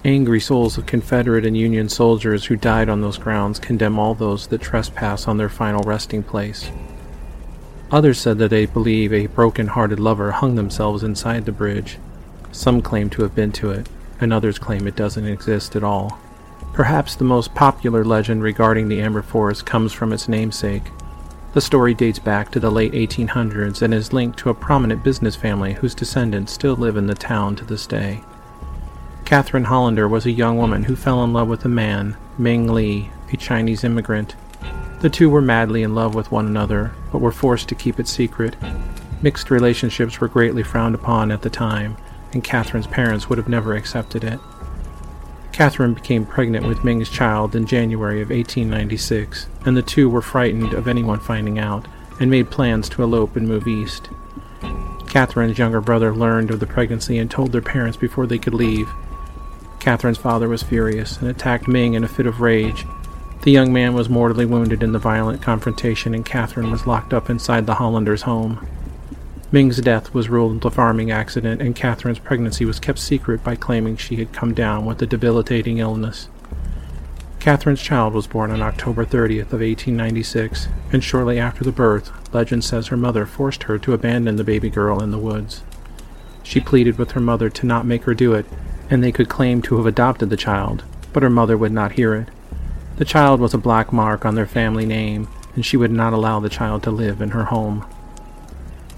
S7: Angry souls of Confederate and Union soldiers who died on those grounds condemn all those that trespass on their final resting place. Others said that they believe a broken hearted lover hung themselves inside the bridge. Some claim to have been to it, and others claim it doesn't exist at all. Perhaps the most popular legend regarding the Amber Forest comes from its namesake. The story dates back to the late 1800s and is linked to a prominent business family whose descendants still live in the town to this day. Catherine Hollander was a young woman who fell in love with a man, Ming Li, a Chinese immigrant. The two were madly in love with one another, but were forced to keep it secret. Mixed relationships were greatly frowned upon at the time, and Catherine's parents would have never accepted it. Catherine became pregnant with Ming's child in January of 1896, and the two were frightened of anyone finding out and made plans to elope and move east. Catherine's younger brother learned of the pregnancy and told their parents before they could leave. Catherine's father was furious and attacked Ming in a fit of rage. The young man was mortally wounded in the violent confrontation, and Catherine was locked up inside the Hollanders' home. Ming's death was ruled a farming accident, and Catherine's pregnancy was kept secret by claiming she had come down with a debilitating illness. Catherine's child was born on October 30th of 1896, and shortly after the birth, legend says her mother forced her to abandon the baby girl in the woods. She pleaded with her mother to not make her do it, and they could claim to have adopted the child, but her mother would not hear it. The child was a black mark on their family name, and she would not allow the child to live in her home.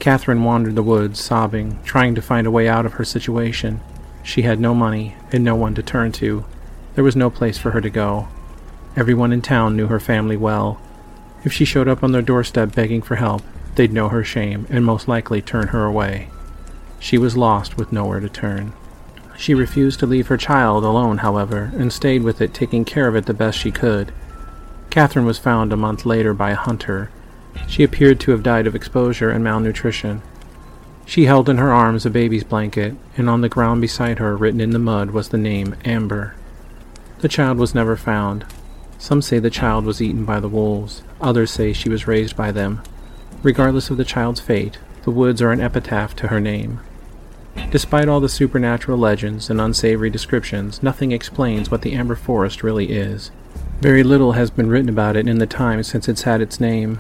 S7: Catherine wandered the woods, sobbing, trying to find a way out of her situation. She had no money and no one to turn to. There was no place for her to go. Everyone in town knew her family well. If she showed up on their doorstep begging for help, they'd know her shame and most likely turn her away. She was lost with nowhere to turn. She refused to leave her child alone, however, and stayed with it, taking care of it the best she could. Catherine was found a month later by a hunter she appeared to have died of exposure and malnutrition. She held in her arms a baby's blanket, and on the ground beside her, written in the mud, was the name Amber. The child was never found. Some say the child was eaten by the wolves, others say she was raised by them. Regardless of the child's fate, the woods are an epitaph to her name. Despite all the supernatural legends and unsavory descriptions, nothing explains what the Amber Forest really is. Very little has been written about it in the time since it's had its name,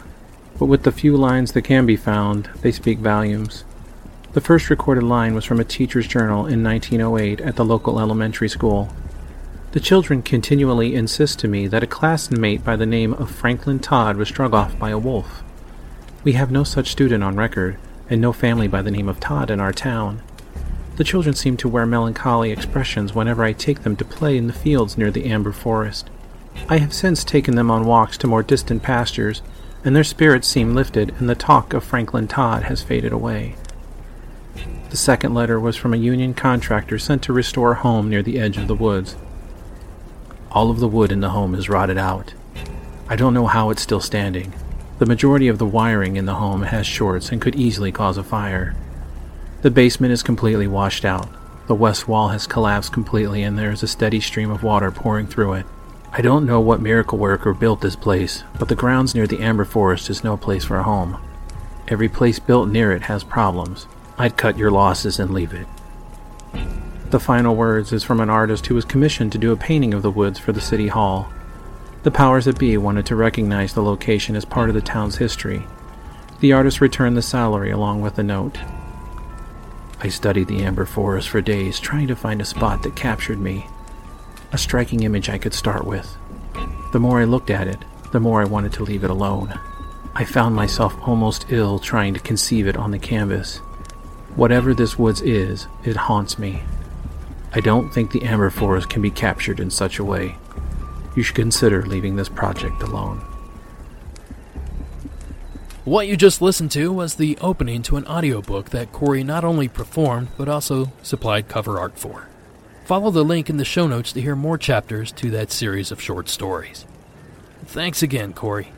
S7: but with the few lines that can be found, they speak volumes. The first recorded line was from a teacher's journal in 1908 at the local elementary school. The children continually insist to me that a classmate by the name of Franklin Todd was struck off by a wolf. We have no such student on record, and no family by the name of Todd in our town. The children seem to wear melancholy expressions whenever I take them to play in the fields near the amber forest. I have since taken them on walks to more distant pastures, and their spirits seem lifted, and the talk of Franklin Todd has faded away. The second letter was from a union contractor sent to restore a home near the edge of the woods. All of the wood in the home is rotted out. I don't know how it's still standing. The majority of the wiring in the home has shorts and could easily cause a fire. The basement is completely washed out. The west wall has collapsed completely, and there is a steady stream of water pouring through it. I don't know what miracle worker built this place, but the grounds near the Amber Forest is no place for a home. Every place built near it has problems. I'd cut your losses and leave it. The final words is from an artist who was commissioned to do a painting of the woods for the city hall. The powers that be wanted to recognize the location as part of the town's history. The artist returned the salary along with a note. I studied the Amber Forest for days, trying to find a spot that captured me a striking image I could start with. The more I looked at it, the more I wanted to leave it alone. I found myself almost ill trying to conceive it on the canvas. Whatever this woods is, it haunts me. I don't think the amber forest can be captured in such a way. You should consider leaving this project alone.
S3: What you just listened to was the opening to an audiobook that Corey not only performed but also supplied cover art for. Follow the link in the show notes to hear more chapters to that series of short stories. Thanks again, Corey.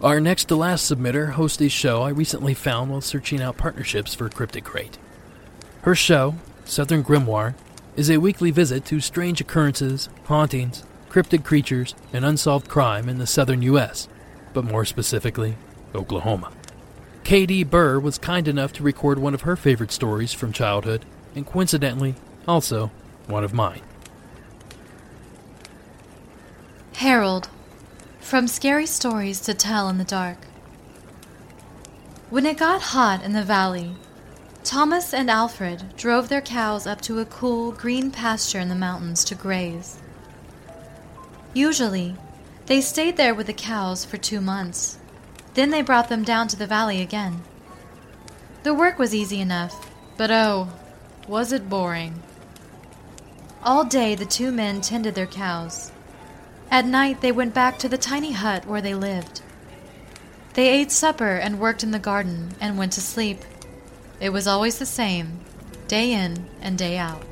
S3: Our next to last submitter hosts a show I recently found while searching out partnerships for Cryptic Crate. Her show, Southern Grimoire, is a weekly visit to strange occurrences, hauntings, cryptid creatures, and unsolved crime in the southern U.S., but more specifically, Oklahoma. K.D. Burr was kind enough to record one of her favorite stories from childhood, and coincidentally, also one of mine.
S8: Harold, from scary stories to tell in the dark. When it got hot in the valley, Thomas and Alfred drove their cows up to a cool, green pasture in the mountains to graze. Usually, they stayed there with the cows for two months. Then they brought them down to the valley again. The work was easy enough, but oh, was it boring. All day the two men tended their cows. At night they went back to the tiny hut where they lived. They ate supper and worked in the garden and went to sleep. It was always the same, day in and day out.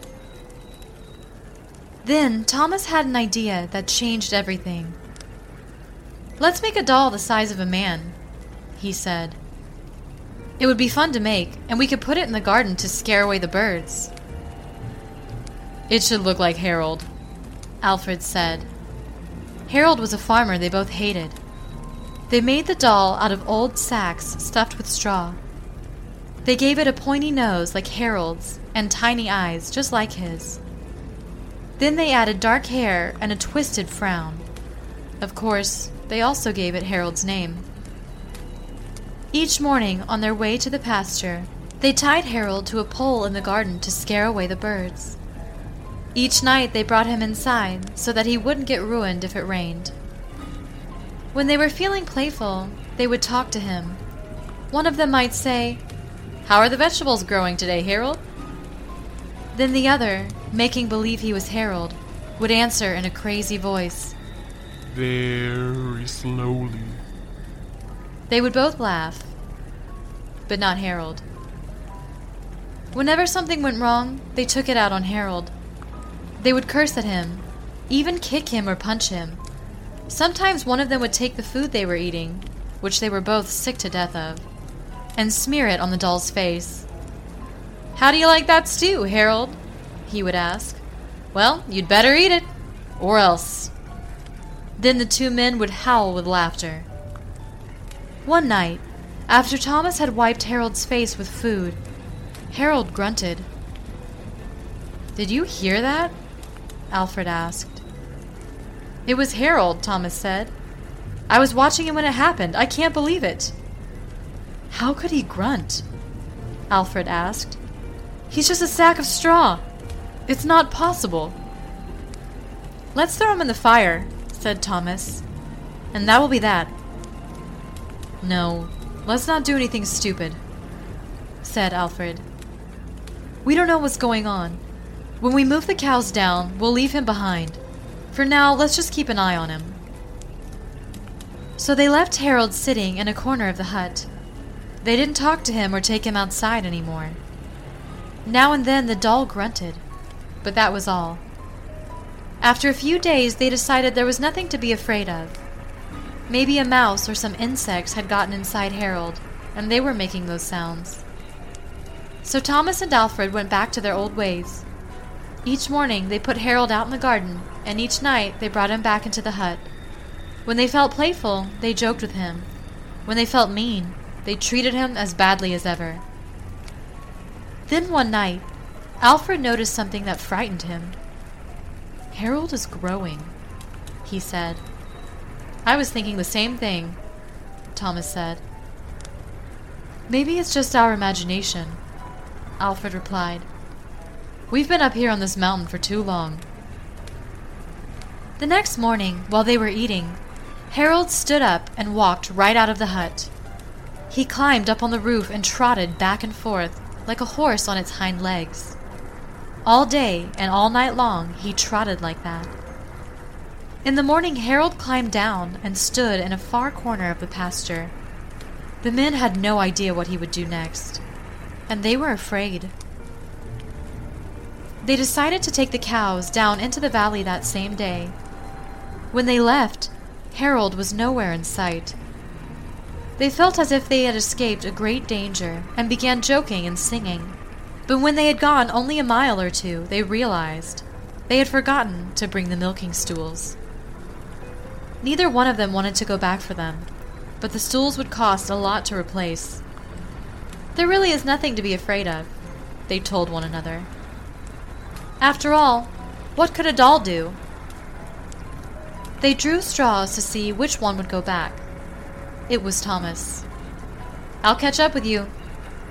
S8: Then Thomas had an idea that changed everything. Let's make a doll the size of a man, he said. It would be fun to make, and we could put it in the garden to scare away the birds. It should look like Harold, Alfred said. Harold was a farmer they both hated. They made the doll out of old sacks stuffed with straw. They gave it a pointy nose like Harold's and tiny eyes just like his. Then they added dark hair and a twisted frown. Of course, they also gave it Harold's name. Each morning, on their way to the pasture, they tied Harold to a pole in the garden to scare away the birds. Each night they brought him inside so that he wouldn't get ruined if it rained. When they were feeling playful, they would talk to him. One of them might say, How are the vegetables growing today, Harold? Then the other, making believe he was Harold, would answer in a crazy voice.
S9: Very slowly.
S8: They would both laugh, but not Harold. Whenever something went wrong, they took it out on Harold. They would curse at him, even kick him or punch him. Sometimes one of them would take the food they were eating, which they were both sick to death of, and smear it on the doll's face. How do you like that stew, Harold? He would ask. Well, you'd better eat it, or else. Then the two men would howl with laughter. One night, after Thomas had wiped Harold's face with food, Harold grunted. Did you hear that? Alfred asked. It was Harold, Thomas said. I was watching him when it happened. I can't believe it. How could he grunt? Alfred asked. He's just a sack of straw. It's not possible. Let's throw him in the fire, said Thomas. And that will be that. No, let's not do anything stupid, said Alfred. We don't know what's going on. When we move the cows down, we'll leave him behind. For now, let's just keep an eye on him. So they left Harold sitting in a corner of the hut. They didn't talk to him or take him outside anymore. Now and then the doll grunted, but that was all. After a few days, they decided there was nothing to be afraid of. Maybe a mouse or some insects had gotten inside Harold, and they were making those sounds. So Thomas and Alfred went back to their old ways. Each morning they put Harold out in the garden, and each night they brought him back into the hut. When they felt playful, they joked with him. When they felt mean, they treated him as badly as ever. Then one night, Alfred noticed something that frightened him. Harold is growing, he said. I was thinking the same thing, Thomas said. Maybe it's just our imagination, Alfred replied. We've been up here on this mountain for too long. The next morning, while they were eating, Harold stood up and walked right out of the hut. He climbed up on the roof and trotted back and forth like a horse on its hind legs. All day and all night long he trotted like that. In the morning, Harold climbed down and stood in a far corner of the pasture. The men had no idea what he would do next, and they were afraid. They decided to take the cows down into the valley that same day. When they left, Harold was nowhere in sight. They felt as if they had escaped a great danger and began joking and singing. But when they had gone only a mile or two, they realized they had forgotten to bring the milking stools. Neither one of them wanted to go back for them, but the stools would cost a lot to replace. There really is nothing to be afraid of, they told one another. After all, what could a doll do? They drew straws to see which one would go back. It was Thomas. I'll catch up with you,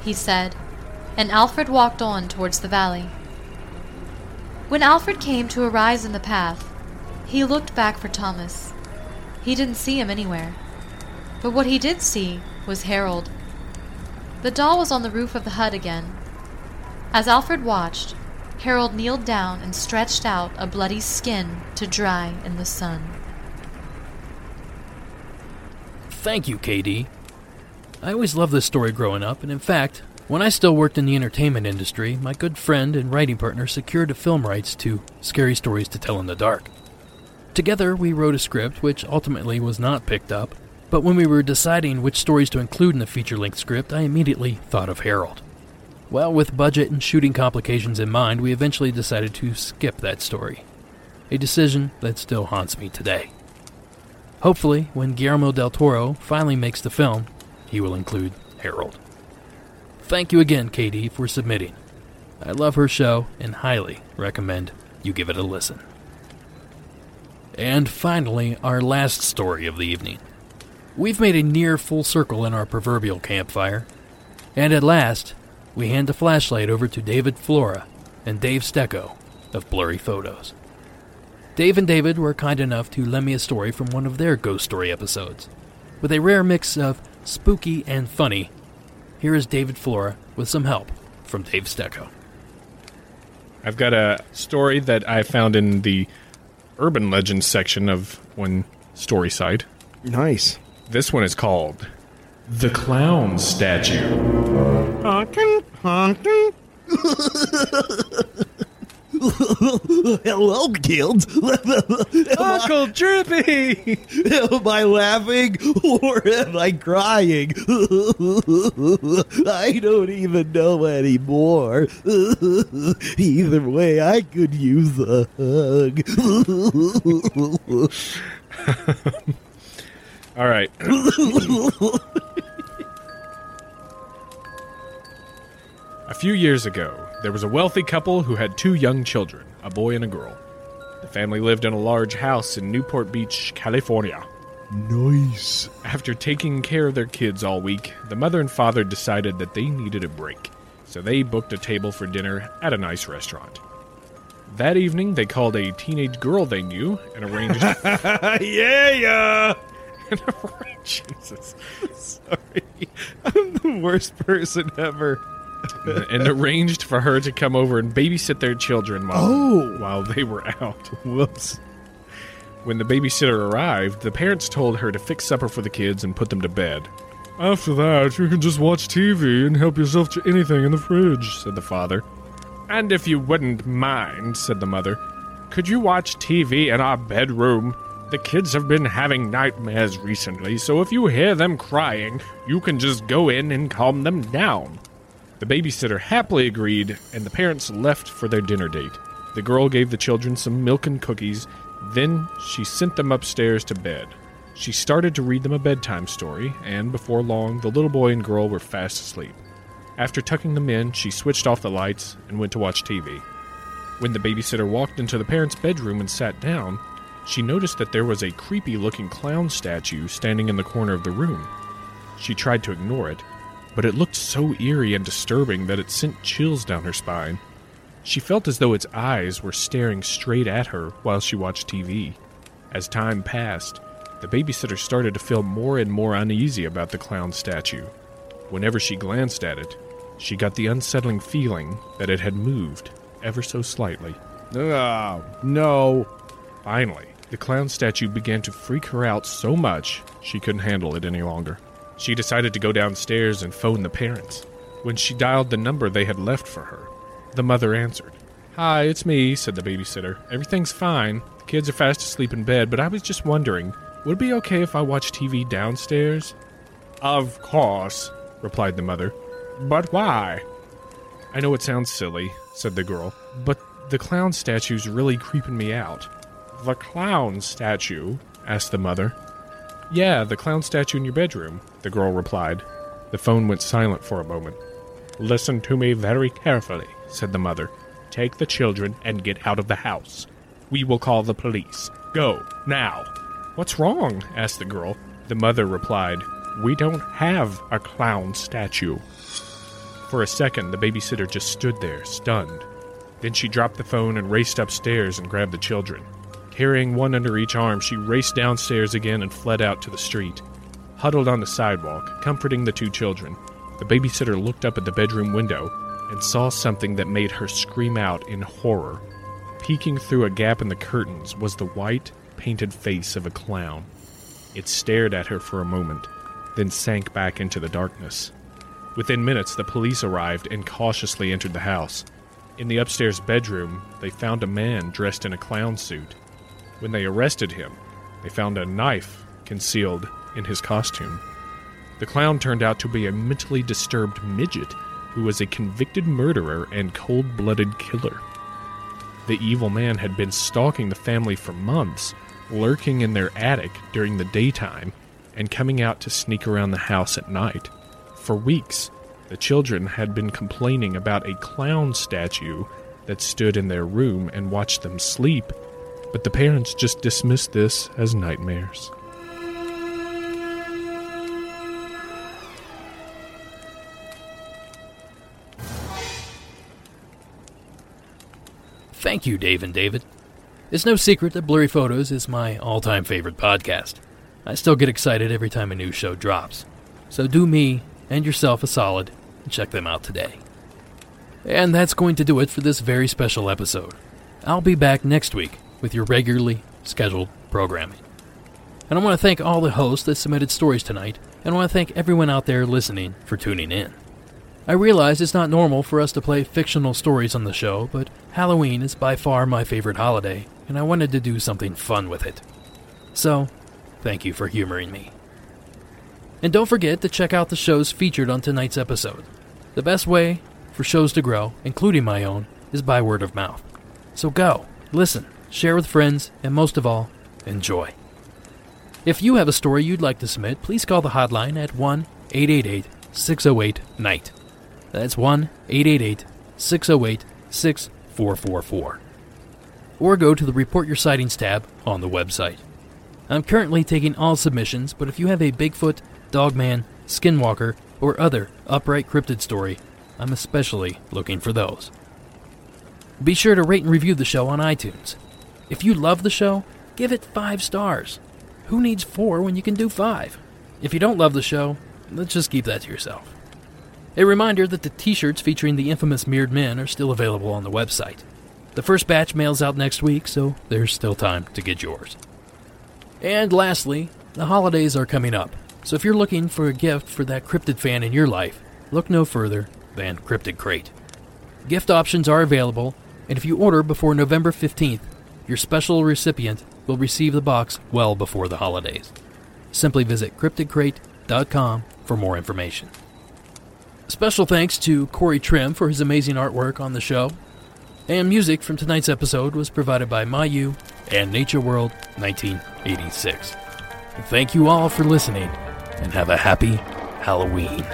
S8: he said, and Alfred walked on towards the valley. When Alfred came to a rise in the path, he looked back for Thomas. He didn't see him anywhere. But what he did see was Harold. The doll was on the roof of the hut again. As Alfred watched, Harold kneeled down and stretched out a bloody skin to dry in the sun.
S3: Thank you, KD. I always loved this story growing up, and in fact, when I still worked in the entertainment industry, my good friend and writing partner secured the film rights to Scary Stories to Tell in the Dark. Together, we wrote a script which ultimately was not picked up, but when we were deciding which stories to include in the feature length script, I immediately thought of Harold. Well, with budget and shooting complications in mind, we eventually decided to skip that story. A decision that still haunts me today. Hopefully, when Guillermo del Toro finally makes the film, he will include Harold. Thank you again, KD, for submitting. I love her show and highly recommend you give it a listen. And finally, our last story of the evening. We've made a near full circle in our proverbial campfire, and at last, we hand the flashlight over to David Flora and Dave Stecco of Blurry Photos. Dave and David were kind enough to lend me a story from one of their ghost story episodes. With a rare mix of spooky and funny, here is David Flora with some help from Dave Stecco.
S10: I've got a story that I found in the urban legends section of one story site.
S11: Nice.
S10: This one is called The Clown Statue.
S11: Honking, honking. Hello, kids.
S10: Uncle Drippy!
S11: Am I laughing or am I crying? I don't even know anymore. Either way, I could use a hug.
S10: All right. a few years ago, there was a wealthy couple who had two young children, a boy and a girl. The family lived in a large house in Newport Beach, California.
S11: nice.
S10: After taking care of their kids all week, the mother and father decided that they needed a break, so they booked a table for dinner at a nice restaurant. That evening, they called a teenage girl they knew and arranged.
S11: yeah, yeah.
S10: And arranged Jesus.
S11: Sorry. I'm the worst person ever.
S10: and arranged for her to come over and babysit their children while,
S11: Oh.
S10: while they were out.
S11: Whoops.
S10: When the babysitter arrived, the parents told her to fix supper for the kids and put them to bed. After that, you can just watch TV and help yourself to anything in the fridge, said the father. And if you wouldn't mind, said the mother, could you watch TV in our bedroom? The kids have been having nightmares recently, so if you hear them crying, you can just go in and calm them down. The babysitter happily agreed, and the parents left for their dinner date. The girl gave the children some milk and cookies, then she sent them upstairs to bed. She started to read them a bedtime story, and before long, the little boy and girl were fast asleep. After tucking them in, she switched off the lights and went to watch TV. When the babysitter walked into the parents' bedroom and sat down, she noticed that there was a creepy looking clown statue standing in the corner of the room. She tried to ignore it, but it looked so eerie and disturbing that it sent chills down her spine. She felt as though its eyes were staring straight at her while she watched TV. As time passed, the babysitter started to feel more and more uneasy about the clown statue. Whenever she glanced at it, she got the unsettling feeling that it had moved ever so slightly.
S11: Oh, no.
S10: Finally, the clown statue began to freak her out so much she couldn't handle it any longer. She decided to go downstairs and phone the parents. When she dialed the number they had left for her, the mother answered. Hi, it's me, said the babysitter. Everything's fine. The kids are fast asleep in bed, but I was just wondering would it be okay if I watch TV downstairs? Of course, replied the mother. But why? I know it sounds silly, said the girl, but the clown statue's really creeping me out. The clown statue? asked the mother. Yeah, the clown statue in your bedroom, the girl replied. The phone went silent for a moment. Listen to me very carefully, said the mother. Take the children and get out of the house. We will call the police. Go, now. What's wrong? asked the girl. The mother replied, We don't have a clown statue. For a second, the babysitter just stood there, stunned. Then she dropped the phone and raced upstairs and grabbed the children. Carrying one under each arm, she raced downstairs again and fled out to the street. Huddled on the sidewalk, comforting the two children, the babysitter looked up at the bedroom window and saw something that made her scream out in horror. Peeking through a gap in the curtains was the white, painted face of a clown. It stared at her for a moment, then sank back into the darkness. Within minutes, the police arrived and cautiously entered the house. In the upstairs bedroom, they found a man dressed in a clown suit. When they arrested him, they found a knife concealed in his costume. The clown turned out to be a mentally disturbed midget who was a convicted murderer and cold blooded killer. The evil man had been stalking the family for months, lurking in their attic during the daytime and coming out to sneak around the house at night. For weeks, the children had been complaining about a clown statue that stood in their room and watched them sleep, but the parents just dismissed this as nightmares.
S3: Thank you, Dave and David. It's no secret that Blurry Photos is my all time favorite podcast. I still get excited every time a new show drops. So do me and yourself a solid and check them out today. And that's going to do it for this very special episode. I'll be back next week with your regularly scheduled programming. And I want to thank all the hosts that submitted stories tonight, and I want to thank everyone out there listening for tuning in. I realize it's not normal for us to play fictional stories on the show, but Halloween is by far my favorite holiday, and I wanted to do something fun with it. So, thank you for humoring me. And don't forget to check out the shows featured on tonight's episode. The best way for shows to grow, including my own, is by word of mouth. So go, listen, share with friends, and most of all, enjoy. If you have a story you'd like to submit, please call the hotline at 1 888 608 NIGHT. That's 1 888 608 6444. Or go to the Report Your Sightings tab on the website. I'm currently taking all submissions, but if you have a Bigfoot, Dogman, Skinwalker, or other upright cryptid story, I'm especially looking for those. Be sure to rate and review the show on iTunes. If you love the show, give it five stars. Who needs four when you can do five? If you don't love the show, let's just keep that to yourself. A reminder that the t shirts featuring the infamous Mirrored Men are still available on the website. The first batch mails out next week, so there's still time to get yours. And lastly, the holidays are coming up, so if you're looking for a gift for that cryptid fan in your life, look no further than Cryptid Crate. Gift options are available, and if you order before November 15th, your special recipient will receive the box well before the holidays. Simply visit crypticcrate.com for more information. Special thanks to Corey Trim for his amazing artwork on the show. And music from tonight's episode was provided by Mayu and Nature World 1986. Thank you all for listening, and have a happy Halloween.